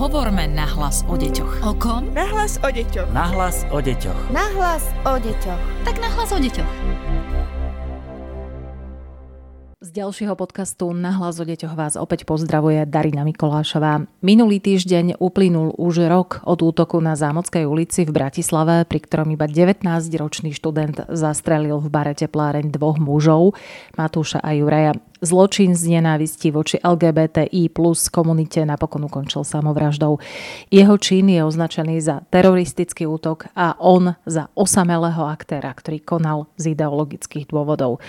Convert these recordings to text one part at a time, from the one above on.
Hovorme nahlas o deťoch. O kom? Nahlas o deťoch. Nahlas o deťoch. Nahlas o deťoch. Tak nahlas o deťoch. Z ďalšieho podcastu Na hlas o deťoch vás opäť pozdravuje Darina Mikolášová. Minulý týždeň uplynul už rok od útoku na Zámockej ulici v Bratislave, pri ktorom iba 19-ročný študent zastrelil v bare tepláreň dvoch mužov, Matúša a Juraja. Zločin z nenávisti voči LGBTI plus komunite napokon ukončil samovraždou. Jeho čin je označený za teroristický útok a on za osamelého aktéra, ktorý konal z ideologických dôvodov.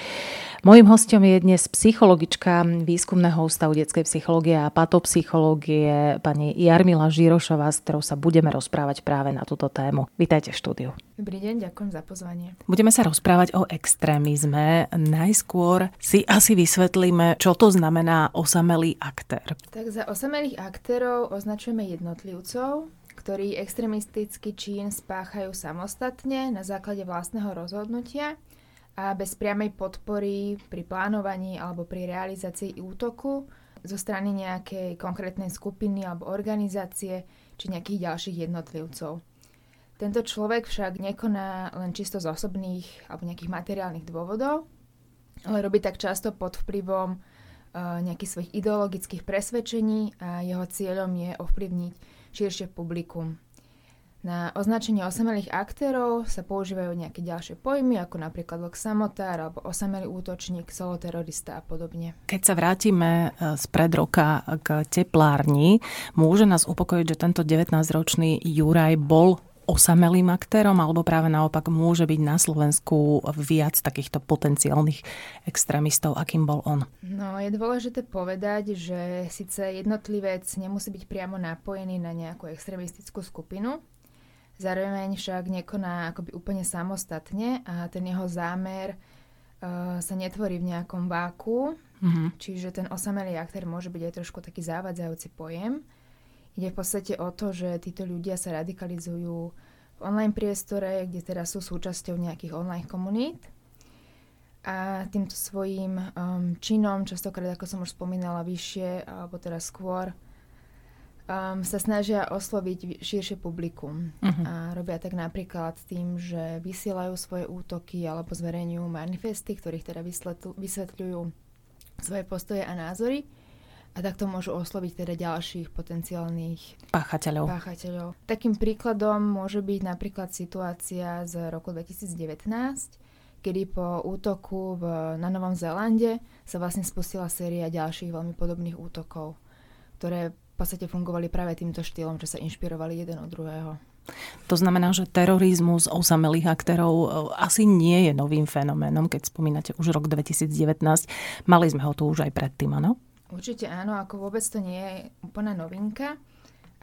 Mojím hostom je dnes psychologička Výskumného ústavu detskej psychológie a patopsychológie pani Jarmila Žirošová, s ktorou sa budeme rozprávať práve na túto tému. Vítajte v štúdiu. Dobrý deň, ďakujem za pozvanie. Budeme sa rozprávať o extrémizme. Najskôr si asi vysvetlíme, čo to znamená osamelý aktér. Tak za osamelých aktérov označujeme jednotlivcov, ktorí extrémistický čin spáchajú samostatne na základe vlastného rozhodnutia a bez priamej podpory pri plánovaní alebo pri realizácii útoku zo strany nejakej konkrétnej skupiny alebo organizácie či nejakých ďalších jednotlivcov. Tento človek však nekoná len čisto z osobných alebo nejakých materiálnych dôvodov, ale robí tak často pod vplyvom uh, nejakých svojich ideologických presvedčení a jeho cieľom je ovplyvniť širšie publikum. Na označenie osamelých aktérov sa používajú nejaké ďalšie pojmy, ako napríklad lok samotár alebo osamelý útočník, soloterorista a podobne. Keď sa vrátime e, z pred roka k teplárni, môže nás upokojiť, že tento 19-ročný Juraj bol osamelým aktérom, alebo práve naopak môže byť na Slovensku viac takýchto potenciálnych extrémistov, akým bol on? No, je dôležité povedať, že síce jednotlivec nemusí byť priamo napojený na nejakú extrémistickú skupinu, Zároveň však nekoná akoby úplne samostatne a ten jeho zámer uh, sa netvorí v nejakom váku, mm-hmm. čiže ten osamelý aktér môže byť aj trošku taký závadzajúci pojem. Ide v podstate o to, že títo ľudia sa radikalizujú v online priestore, kde teraz sú súčasťou nejakých online komunít. A týmto svojím um, činom, častokrát, ako som už spomínala, vyššie, alebo teraz skôr, um, sa snažia osloviť širšie publikum. Uh-huh. A robia tak napríklad tým, že vysielajú svoje útoky alebo zverejňujú manifesty, ktorých teda vysvetľujú svoje postoje a názory. A takto môžu osloviť teda ďalších potenciálnych páchateľov. páchateľov. Takým príkladom môže byť napríklad situácia z roku 2019, kedy po útoku v, na Novom Zélande sa vlastne spustila séria ďalších veľmi podobných útokov, ktoré podstate fungovali práve týmto štýlom, že sa inšpirovali jeden od druhého. To znamená, že terorizmus osamelých aktérov e, asi nie je novým fenoménom, keď spomínate už rok 2019. Mali sme ho tu už aj predtým, áno? Určite áno, ako vôbec to nie je úplná novinka,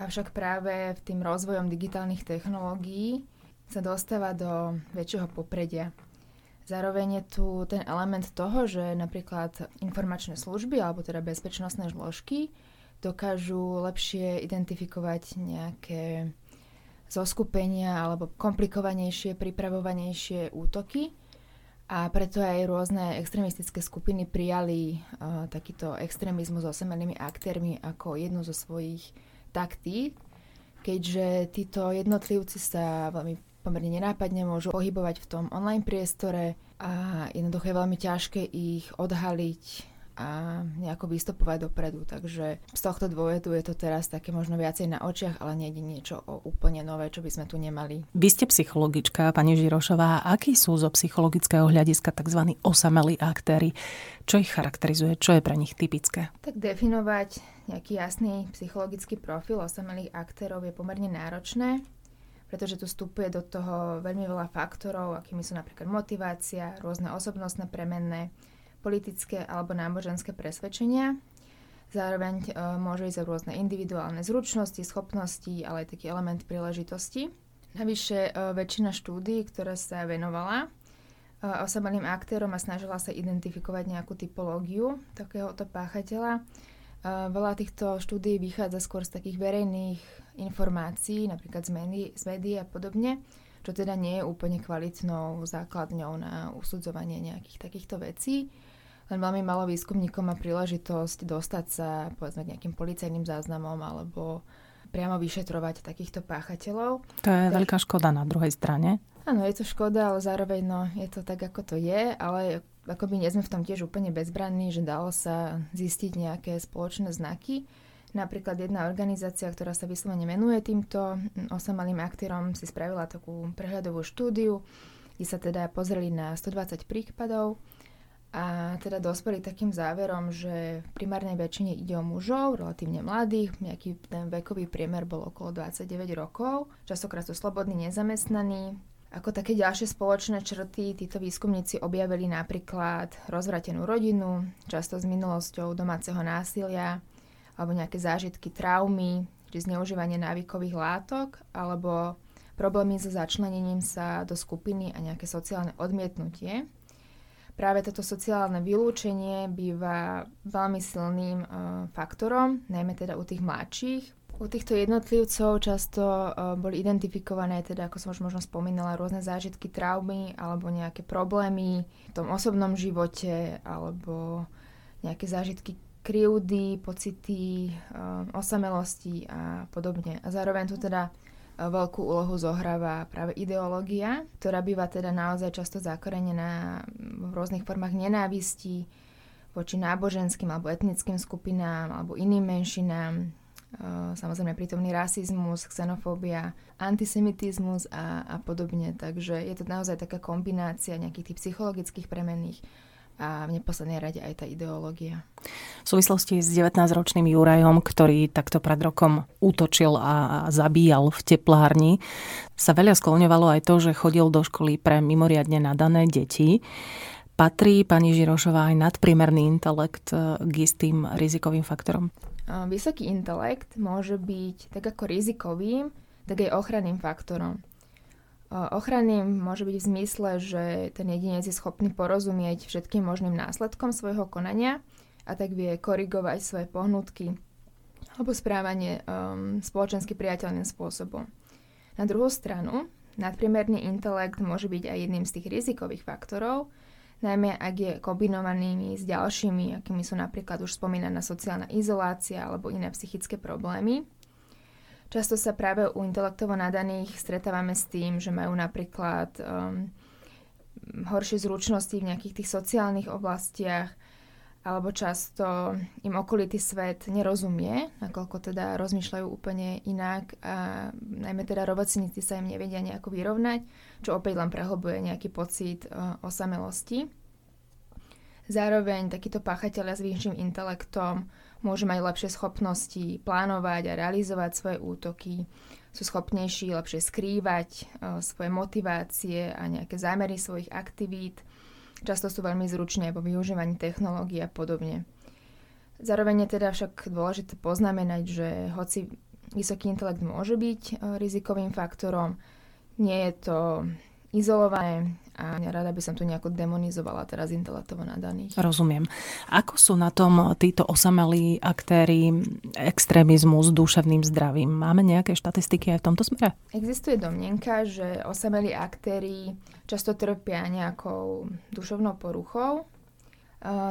avšak práve v tým rozvojom digitálnych technológií sa dostáva do väčšieho popredia. Zároveň je tu ten element toho, že napríklad informačné služby alebo teda bezpečnostné zložky dokážu lepšie identifikovať nejaké zoskupenia alebo komplikovanejšie, pripravovanejšie útoky. A preto aj rôzne extrémistické skupiny prijali uh, takýto extrémizmus s osemelými aktérmi ako jednu zo svojich taktík, keďže títo jednotlivci sa veľmi pomerne nenápadne môžu pohybovať v tom online priestore a jednoducho je veľmi ťažké ich odhaliť a nejako vystupovať dopredu. Takže z tohto dôvodu je to teraz také možno viacej na očiach, ale nie je niečo o úplne nové, čo by sme tu nemali. Vy ste psychologička, pani Žirošová. Akí sú zo psychologického hľadiska tzv. osamelí aktéry? Čo ich charakterizuje? Čo je pre nich typické? Tak definovať nejaký jasný psychologický profil osamelých aktérov je pomerne náročné pretože tu vstupuje do toho veľmi veľa faktorov, akými sú napríklad motivácia, rôzne osobnostné premenné, politické alebo náboženské presvedčenia. Zároveň e, môže ísť o rôzne individuálne zručnosti, schopnosti, ale aj taký element príležitosti. Navyše e, väčšina štúdí, ktorá sa venovala e, osamelým aktérom a snažila sa identifikovať nejakú typológiu takéhoto páchateľa, Veľa týchto štúdí vychádza skôr z takých verejných informácií, napríklad z médií, z médií a podobne, čo teda nie je úplne kvalitnou základňou na usudzovanie nejakých takýchto vecí len veľmi malo výskumníkov má príležitosť dostať sa povedzme k nejakým policajným záznamom alebo priamo vyšetrovať takýchto páchateľov. To je tak, veľká škoda na druhej strane. Áno, je to škoda, ale zároveň no, je to tak, ako to je, ale akoby nie sme v tom tiež úplne bezbranní, že dalo sa zistiť nejaké spoločné znaky. Napríklad jedna organizácia, ktorá sa vyslovene menuje týmto osamalým aktérom, si spravila takú prehľadovú štúdiu, kde sa teda pozreli na 120 prípadov a teda dospeli takým záverom, že v primárnej väčšine ide o mužov, relatívne mladých, nejaký ten vekový priemer bol okolo 29 rokov, častokrát sú slobodní, nezamestnaní. Ako také ďalšie spoločné črty títo výskumníci objavili napríklad rozvratenú rodinu, často s minulosťou domáceho násilia, alebo nejaké zážitky traumy, či zneužívanie návykových látok, alebo problémy so začlenením sa do skupiny a nejaké sociálne odmietnutie práve toto sociálne vylúčenie býva veľmi silným uh, faktorom, najmä teda u tých mladších. U týchto jednotlivcov často uh, boli identifikované, teda ako som už možno spomínala, rôzne zážitky traumy alebo nejaké problémy v tom osobnom živote alebo nejaké zážitky krivdy, pocity, uh, osamelosti a podobne. A zároveň tu teda veľkú úlohu zohráva práve ideológia, ktorá býva teda naozaj často zakorenená v rôznych formách nenávistí voči náboženským alebo etnickým skupinám alebo iným menšinám. Samozrejme prítomný rasizmus, xenofóbia, antisemitizmus a, a podobne. Takže je to naozaj taká kombinácia nejakých tých psychologických premenných a v neposlednej rade aj tá ideológia. V súvislosti s 19-ročným Jurajom, ktorý takto pred rokom útočil a zabíjal v teplárni, sa veľa skloňovalo aj to, že chodil do školy pre mimoriadne nadané deti. Patrí pani Žirošová aj nadprimerný intelekt e, k istým rizikovým faktorom? Vysoký intelekt môže byť tak ako rizikovým, tak aj ochranným faktorom. Ochranným môže byť v zmysle, že ten jedinec je schopný porozumieť všetkým možným následkom svojho konania a tak vie korigovať svoje pohnutky alebo správanie um, spoločensky priateľným spôsobom. Na druhú stranu, nadpriemerný intelekt môže byť aj jedným z tých rizikových faktorov, najmä ak je kombinovanými s ďalšími, akými sú napríklad už spomínaná sociálna izolácia alebo iné psychické problémy. Často sa práve u intelektovo nadaných stretávame s tým, že majú napríklad um, horšie zručnosti v nejakých tých sociálnych oblastiach, alebo často im okolitý svet nerozumie, nakoľko teda rozmýšľajú úplne inak a najmä teda robotníci sa im nevedia nejako vyrovnať, čo opäť len prehlbuje nejaký pocit uh, osamelosti. Zároveň takíto páchatelia s vyšším intelektom môžu mať lepšie schopnosti plánovať a realizovať svoje útoky, sú schopnejší lepšie skrývať uh, svoje motivácie a nejaké zámery svojich aktivít. Často sú veľmi zručné vo využívaní technológií a podobne. Zároveň je teda však dôležité poznamenať, že hoci vysoký intelekt môže byť uh, rizikovým faktorom, nie je to izolované a rada by som tu nejako demonizovala teraz intelektovo nadaných. Rozumiem. Ako sú na tom títo osamelí aktéry extrémizmu s duševným zdravím? Máme nejaké štatistiky aj v tomto smere? Existuje domnenka, že osamelí aktéry často trpia nejakou duševnou poruchou.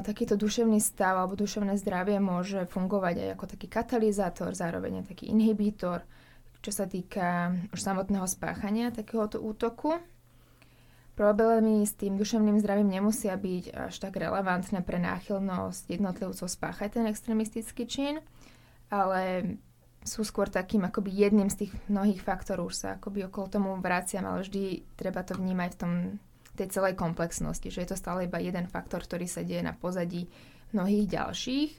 Takýto duševný stav alebo duševné zdravie môže fungovať aj ako taký katalizátor, zároveň aj taký inhibítor, čo sa týka už samotného spáchania takéhoto útoku. Problémy s tým duševným zdravím nemusia byť až tak relevantné pre náchylnosť jednotlivcov spáchať ten extremistický čin, ale sú skôr takým akoby jedným z tých mnohých faktorov, už sa akoby okolo tomu vraciam, ale vždy treba to vnímať v tom, tej celej komplexnosti, že je to stále iba jeden faktor, ktorý sa deje na pozadí mnohých ďalších.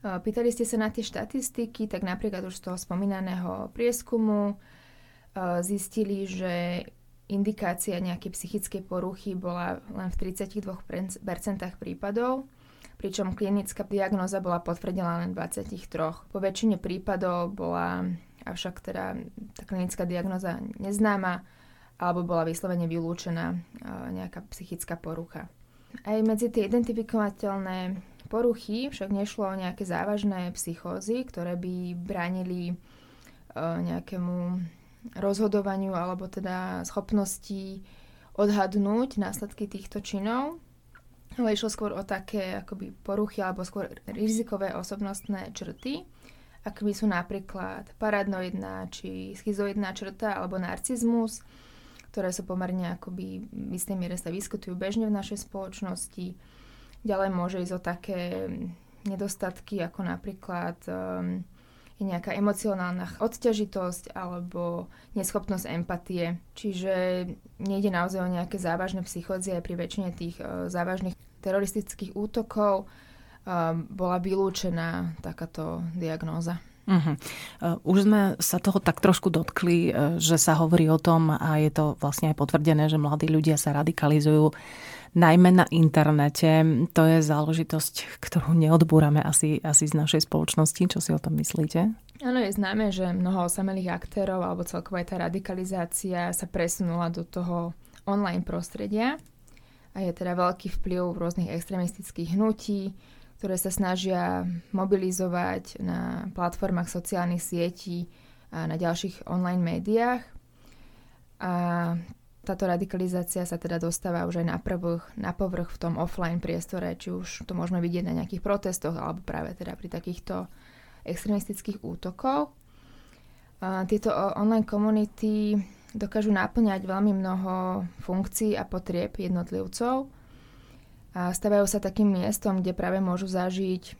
Pýtali ste sa na tie štatistiky, tak napríklad už z toho spomínaného prieskumu zistili, že indikácia nejakej psychickej poruchy bola len v 32% prípadov, pričom klinická diagnoza bola potvrdená len v 23. Po väčšine prípadov bola avšak teda tá klinická diagnoza neznáma alebo bola vyslovene vylúčená nejaká psychická porucha. Aj medzi tie identifikovateľné poruchy však nešlo o nejaké závažné psychózy, ktoré by bránili nejakému rozhodovaniu alebo teda schopnosti odhadnúť následky týchto činov, ale išlo skôr o také akoby poruchy alebo skôr rizikové osobnostné črty akými sú napríklad paranoidná či schizoidná črta alebo narcizmus, ktoré sú pomerne akoby v istej miere sa vyskytujú bežne v našej spoločnosti. Ďalej môže ísť o také nedostatky ako napríklad um, je nejaká emocionálna odťažitosť alebo neschopnosť empatie. Čiže nejde naozaj o nejaké závažné psychózie pri väčšine tých uh, závažných teroristických útokov. Uh, bola vylúčená takáto diagnóza. Uh-huh. Už sme sa toho tak trošku dotkli, uh, že sa hovorí o tom a je to vlastne aj potvrdené, že mladí ľudia sa radikalizujú najmä na internete. To je záležitosť, ktorú neodbúrame asi, asi z našej spoločnosti. Čo si o tom myslíte? Áno, je známe, že mnoho osamelých aktérov alebo celková tá radikalizácia sa presunula do toho online prostredia a je teda veľký vplyv rôznych extremistických hnutí, ktoré sa snažia mobilizovať na platformách sociálnych sietí a na ďalších online médiách. A táto radikalizácia sa teda dostáva už aj na, prvých, na povrch v tom offline priestore, či už to môžeme vidieť na nejakých protestoch alebo práve teda pri takýchto extremistických útokov. A tieto online komunity dokážu naplňať veľmi mnoho funkcií a potrieb jednotlivcov a stavajú sa takým miestom, kde práve môžu zažiť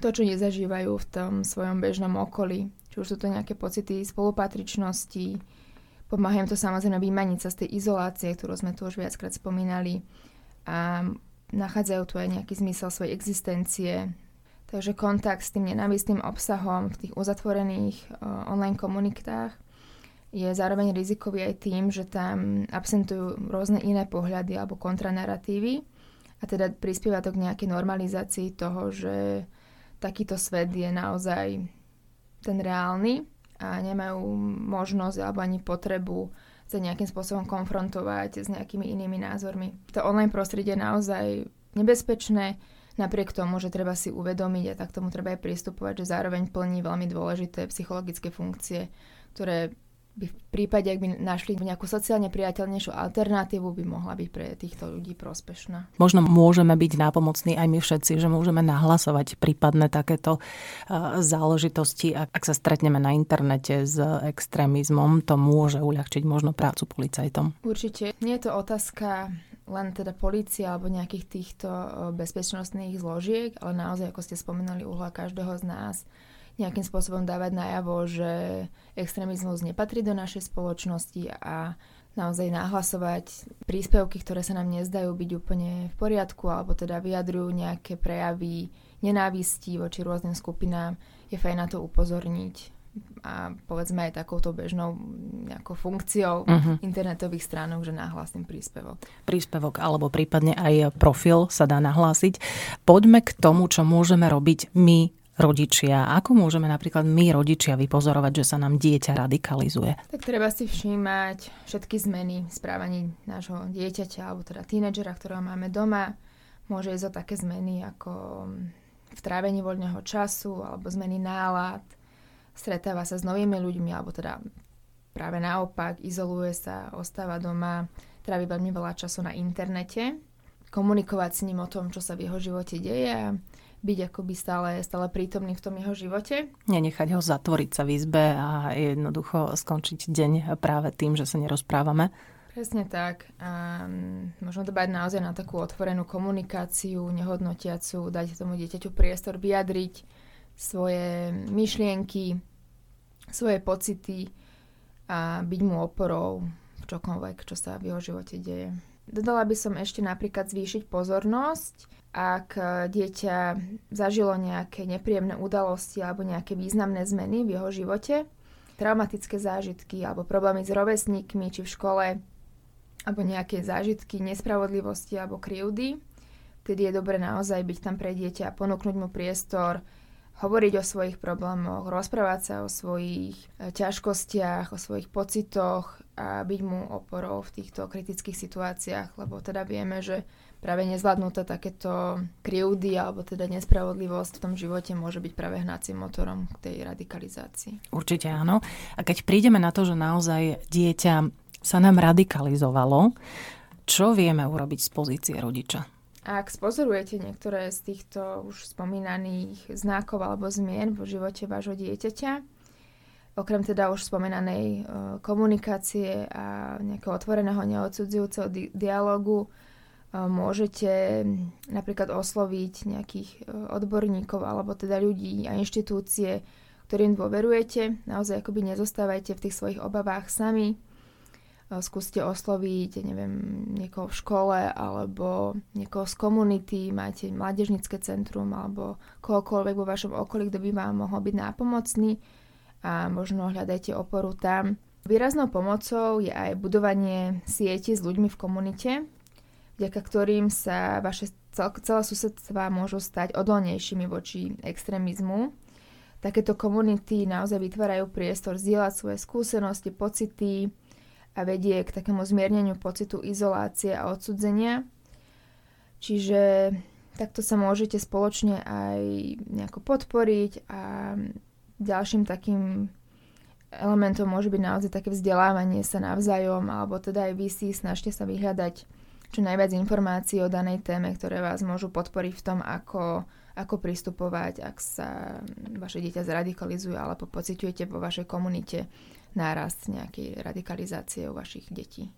to, čo nezažívajú v tom svojom bežnom okolí. Či už sú to nejaké pocity spolupatričnosti, Pomáha im to samozrejme vymaniť sa z tej izolácie, ktorú sme tu už viackrát spomínali a nachádzajú tu aj nejaký zmysel svojej existencie. Takže kontakt s tým nenávistným obsahom v tých uzatvorených uh, online komunitách je zároveň rizikový aj tým, že tam absentujú rôzne iné pohľady alebo kontranaratívy a teda prispieva to k nejakej normalizácii toho, že takýto svet je naozaj ten reálny a nemajú možnosť alebo ani potrebu sa nejakým spôsobom konfrontovať s nejakými inými názormi. To online prostredie je naozaj nebezpečné, napriek tomu, že treba si uvedomiť a tak tomu treba aj pristupovať, že zároveň plní veľmi dôležité psychologické funkcie, ktoré by v prípade, ak by našli nejakú sociálne priateľnejšiu alternatívu, by mohla byť pre týchto ľudí prospešná. Možno môžeme byť nápomocní aj my všetci, že môžeme nahlasovať prípadné takéto záležitosti. Ak sa stretneme na internete s extrémizmom, to môže uľahčiť možno prácu policajtom. Určite. Nie je to otázka len teda policie alebo nejakých týchto bezpečnostných zložiek, ale naozaj, ako ste spomenuli, úhla každého z nás nejakým spôsobom dávať najavo, že extrémizmus nepatrí do našej spoločnosti a naozaj nahlasovať príspevky, ktoré sa nám nezdajú byť úplne v poriadku, alebo teda vyjadrujú nejaké prejavy nenávistí voči rôznym skupinám, je fajn na to upozorniť a povedzme aj takouto bežnou nejakou funkciou uh-huh. internetových stránok, že nahlásim príspevok. Príspevok alebo prípadne aj profil sa dá nahlásiť. Poďme k tomu, čo môžeme robiť my rodičia. Ako môžeme napríklad my, rodičia, vypozorovať, že sa nám dieťa radikalizuje? Tak treba si všímať všetky zmeny správaní nášho dieťaťa, alebo teda tínedžera, ktorého máme doma. Môže ísť o také zmeny ako v trávení voľného času, alebo zmeny nálad, stretáva sa s novými ľuďmi, alebo teda práve naopak, izoluje sa, ostáva doma, trávi veľmi veľa času na internete, komunikovať s ním o tom, čo sa v jeho živote deje byť akoby stále, stále prítomný v tom jeho živote. Nenechať ho zatvoriť sa v izbe a jednoducho skončiť deň práve tým, že sa nerozprávame. Presne tak. A možno to bať naozaj na takú otvorenú komunikáciu, nehodnotiacu, dať tomu dieťaťu priestor vyjadriť svoje myšlienky, svoje pocity a byť mu oporou v čokoľvek, čo sa v jeho živote deje. Dodala by som ešte napríklad zvýšiť pozornosť ak dieťa zažilo nejaké nepríjemné udalosti alebo nejaké významné zmeny v jeho živote, traumatické zážitky alebo problémy s rovesníkmi či v škole, alebo nejaké zážitky nespravodlivosti alebo krivdy, vtedy je dobre naozaj byť tam pre dieťa a ponúknuť mu priestor, hovoriť o svojich problémoch, rozprávať sa o svojich e, ťažkostiach, o svojich pocitoch a byť mu oporou v týchto kritických situáciách, lebo teda vieme, že práve nezvládnuté takéto krivdy alebo teda nespravodlivosť v tom živote môže byť práve hnacím motorom k tej radikalizácii. Určite áno. A keď prídeme na to, že naozaj dieťa sa nám radikalizovalo, čo vieme urobiť z pozície rodiča? Ak spozorujete niektoré z týchto už spomínaných znakov alebo zmien vo živote vášho dieťaťa, okrem teda už spomenanej e, komunikácie a nejakého otvoreného neodsudzujúceho di- dialogu, môžete napríklad osloviť nejakých e, odborníkov alebo teda ľudí a inštitúcie, ktorým dôverujete. Naozaj akoby nezostávajte v tých svojich obavách sami skúste osloviť, neviem, niekoho v škole alebo niekoho z komunity, máte mládežnické centrum alebo kohokoľvek vo vašom okolí, kto by vám mohol byť nápomocný a možno hľadajte oporu tam. Výraznou pomocou je aj budovanie sieti s ľuďmi v komunite, vďaka ktorým sa vaše celé susedstva môžu stať odolnejšími voči extrémizmu. Takéto komunity naozaj vytvárajú priestor zdieľať svoje skúsenosti, pocity, a vedie k takému zmierneniu pocitu izolácie a odsudzenia. Čiže takto sa môžete spoločne aj nejako podporiť a ďalším takým elementom môže byť naozaj také vzdelávanie sa navzájom, alebo teda aj vy si snažte sa vyhľadať čo najviac informácií o danej téme, ktoré vás môžu podporiť v tom, ako, ako pristupovať, ak sa vaše dieťa zradikalizuje alebo pociťujete vo vašej komunite nárast nejakej radikalizácie u vašich detí.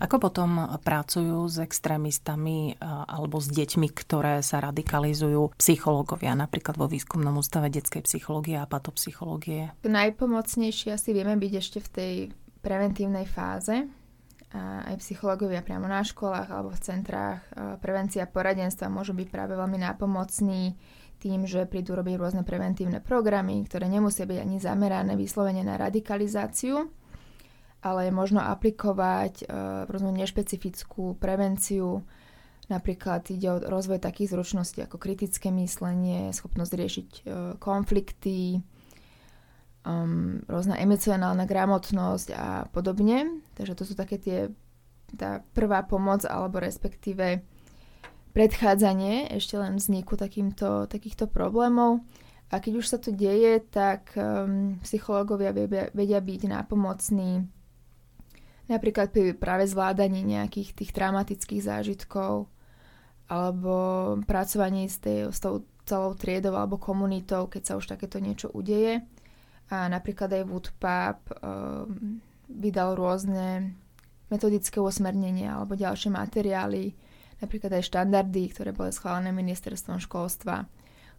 Ako potom pracujú s extrémistami alebo s deťmi, ktoré sa radikalizujú psychológovia, napríklad vo výskumnom ústave detskej psychológie a patopsychológie? Najpomocnejšie asi vieme byť ešte v tej preventívnej fáze. Aj psychológovia priamo na školách alebo v centrách prevencia poradenstva môžu byť práve veľmi nápomocní tým, že prídu robiť rôzne preventívne programy, ktoré nemusia byť ani zamerané vyslovene na radikalizáciu, ale je možno aplikovať uh, rôznu nešpecifickú prevenciu. Napríklad ide o rozvoj takých zručností ako kritické myslenie, schopnosť riešiť uh, konflikty, um, rôzna emocionálna gramotnosť a podobne. Takže to sú také tie, tá prvá pomoc alebo respektíve predchádzanie ešte len vzniku takýmto, takýchto problémov. A keď už sa to deje, tak um, psychológovia vedia, vedia byť nápomocní napríklad pri práve zvládaní nejakých tých traumatických zážitkov alebo pracovaní s, tej, s tou celou triedou alebo komunitou, keď sa už takéto niečo udeje. A napríklad aj Woodpap um, vydal rôzne metodické usmernenia alebo ďalšie materiály, napríklad aj štandardy, ktoré boli schválené ministerstvom školstva,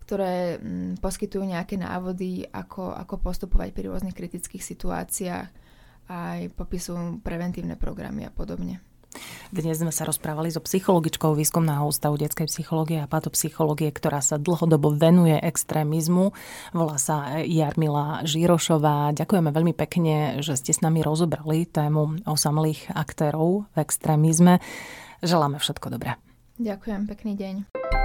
ktoré mm, poskytujú nejaké návody, ako, ako postupovať pri rôznych kritických situáciách, aj popisujú preventívne programy a podobne. Dnes sme sa rozprávali so psychologičkou výskumného ústavu detskej psychológie a patopsychológie, ktorá sa dlhodobo venuje extrémizmu. Volá sa Jarmila Žirošová. Ďakujeme veľmi pekne, že ste s nami rozobrali tému osamelých aktérov v extrémizme. Želáme všetko dobré. Ďakujem, pekný deň.